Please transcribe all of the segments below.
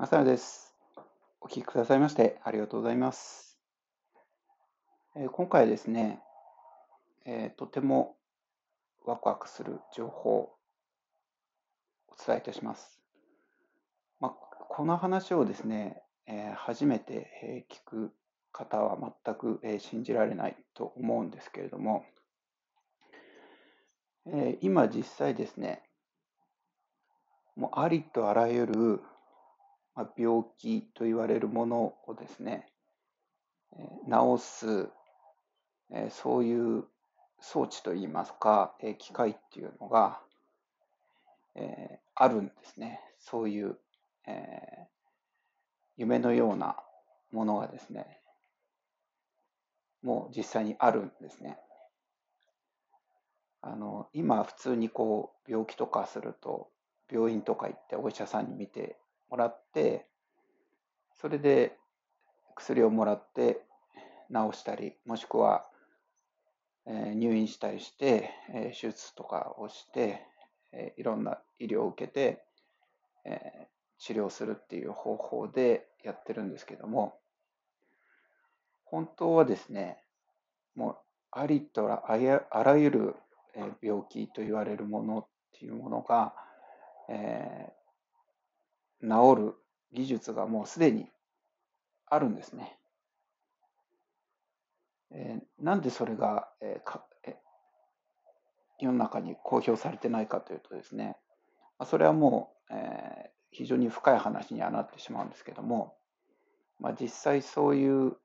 マサルです。お聞きくださいましてありがとうございます。えー、今回ですね、えー、とてもワクワクする情報をお伝えいたします。まあ、この話をですね、えー、初めて聞く方は全く信じられないと思うんですけれども、え今実際ですね、もうありとあらゆる病気と言われるものをですね、治す、そういう装置といいますか、機械っていうのが、えあるんですね。そういう、え夢のようなものがですね、もう実際にあるんですね。あの今普通にこう病気とかすると病院とか行ってお医者さんに見てもらってそれで薬をもらって治したりもしくは、え入院したりして、え手術とかをして、えいろんな医療を受けて、え治療するっていう方法でやってるんですけども本当はですねもうありとらあらゆる病気と言われるものっていうものが、えー、治る技術がもうすでにあるんですね。えー、なんでそれが、えーかえ世の中に公表されてないかというとですね、まあそれはもう、えー、非常に深い話にはなってしまうんですけども、まあ、実際そういう、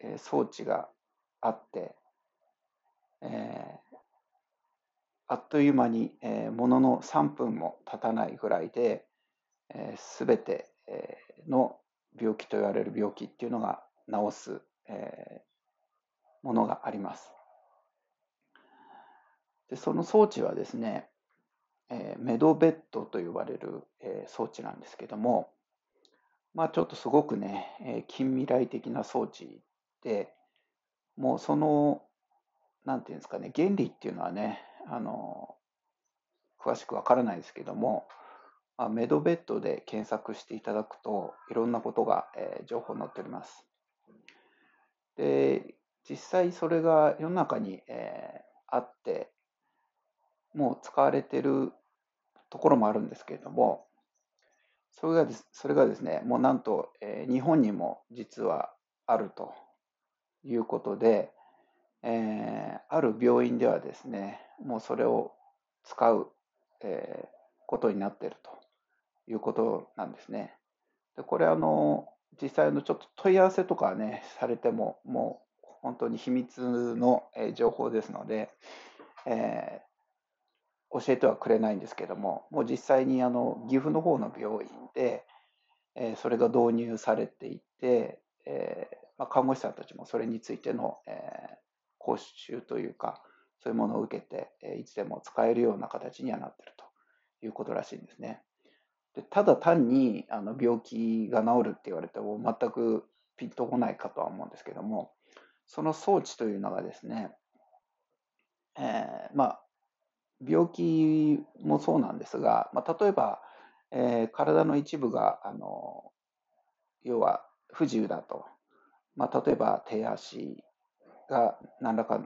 えー、装置があって、えー、あっという間に、えー、ものの3分も経たないぐらいで、す、べ、て、の病気と言われる病気っていうのが治す、え、ものがあります。でその装置はですね、え、メドベッドと呼ばれる、え、装置なんですけども、まあちょっとすごくね、え、近未来的な装置で、もうその、なんていうんですかね、原理っていうのはね、あの、詳しくわからないですけども、あ、メドベッドで検索していただくといろんなことが、えー、情報載っております。で、実際それが世の中に、えー、あって、もう使われてるところもあるんですけれども、それがですそれがですね、もうなんと、えー、日本にも実はあるということで、えー、ある病院ではですね、もうそれを使う、えー、ことになっているということなんですね。でこれあの実際のちょっと問い合わせとかねされてももう本当に秘密の情報ですので、えー、教えてはくれないんですけどももう実際にあの岐阜の方の病院で、えー、それが導入されていて、えーまあ、看護師さんたちもそれについての、えー、講習というかそういうものを受けて、いつでも使えるような形にはなってるということらしいんですね。でただ単にあの病気が治るって言われても全くピンとこないかとは思うんですけども、その装置というのがですね、えー、まあ、病気もそうなんですが、まあ、例えば、えー、体の一部があの要は不自由だと、まあ、例えば手足が何らか、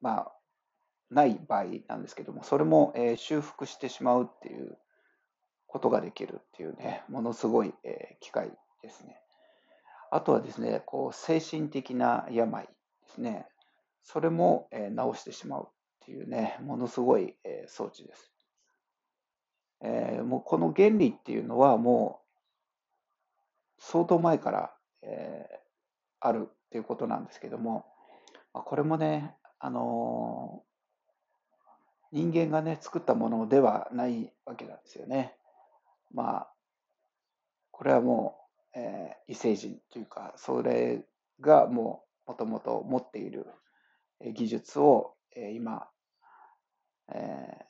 まあ、ない場合なんですけども、それも、えー、修復してしまうっていうことができるっていうね、ものすごい、えー、機械ですね。あとはですね、こう精神的な病ですね、それも、えー、治してしまうっていうね、ものすごい、えー、装置です。えー、もうこの原理っていうのはもう相当前から、えー、あるっていうことなんですけども、これもね、あの人間がね、作ったものではないわけなんですよね。まあ、これはもう、えー、異星人というか、それがもう、もともと持っている技術を、えー、今、えー、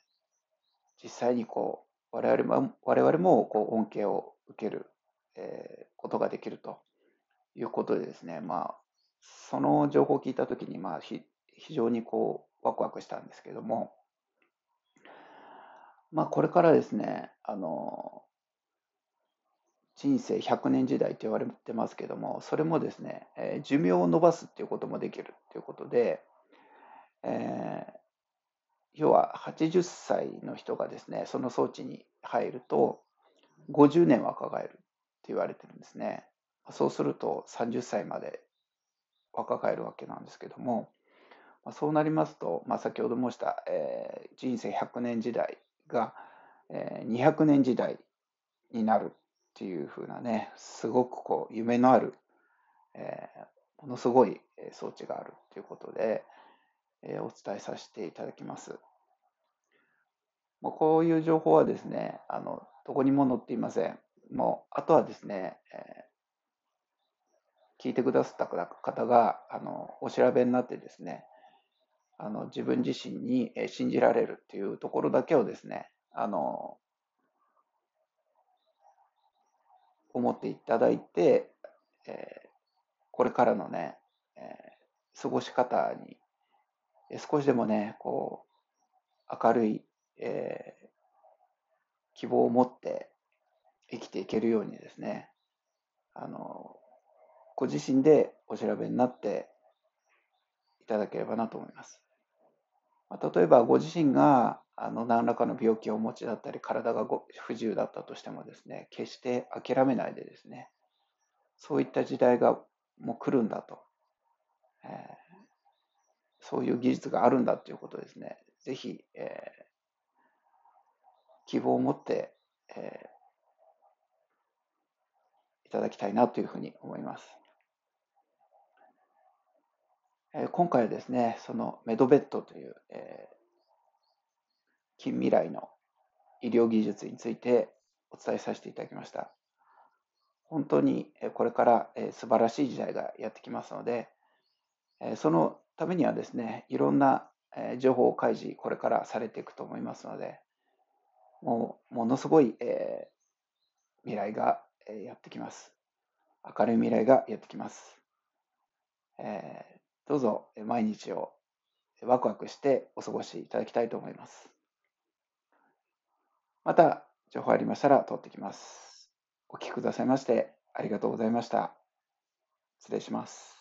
実際にこう、我々も、我々もこう恩恵を受ける、えー、ことができるということでですね、まあ、その情報を聞いたときに、まあ、非常にこう、ワクワクしたんですけども、まあ、これからですね、あの、人生100年時代と言われてますけども、それもですね、えー、寿命を延ばすっていうこともできるっていうことで、えー、要は80歳の人がですね、その装置に入ると、50年若返るって言われてるんですね。そうすると30歳まで若返るわけなんですけども、そうなりますと、まあ、先ほど申した、えー、人生100年時代が、えー、200年時代になるっていうふうなね、すごくこう夢のある、えー、ものすごい装置があるということで、えー、お伝えさせていただきます。もうこういう情報はですね、あのどこにも載っていません。もうあとはですね、えー、聞いてくださった方があのお調べになってですね、あの自分自身に信じられるっていうところだけをですね、あの思っていただいて、えー、これからのね、えー、過ごし方に少しでもね、こう、明るい、えー、希望を持って生きていけるようにですね、あの、ご自身でお調べになっていただければなと思います。まあ、例えばご自身があの何らかの病気をお持ちだったり、体が不自由だったとしてもですね、決して諦めないでですね、そういった時代がもう来るんだと、えー、そういう技術があるんだということですね、ぜひ、えー、希望を持って、えー、いただきたいなというふうに思います。え今回はですね、そのメドベッドという、えー、近未来の医療技術についてお伝えさせていただきました。本当にこれから素晴らしい時代がやってきますので、そのためにはですね、いろんな情報開示、これからされていくと思いますので、もうものすごいえ未来がやってきます。明るい未来がやってきます。えどうぞ毎日をワクワクしてお過ごしいただきたいと思います。また、情報ありましたら通ってきます。お聞きくださいましてありがとうございました。失礼します。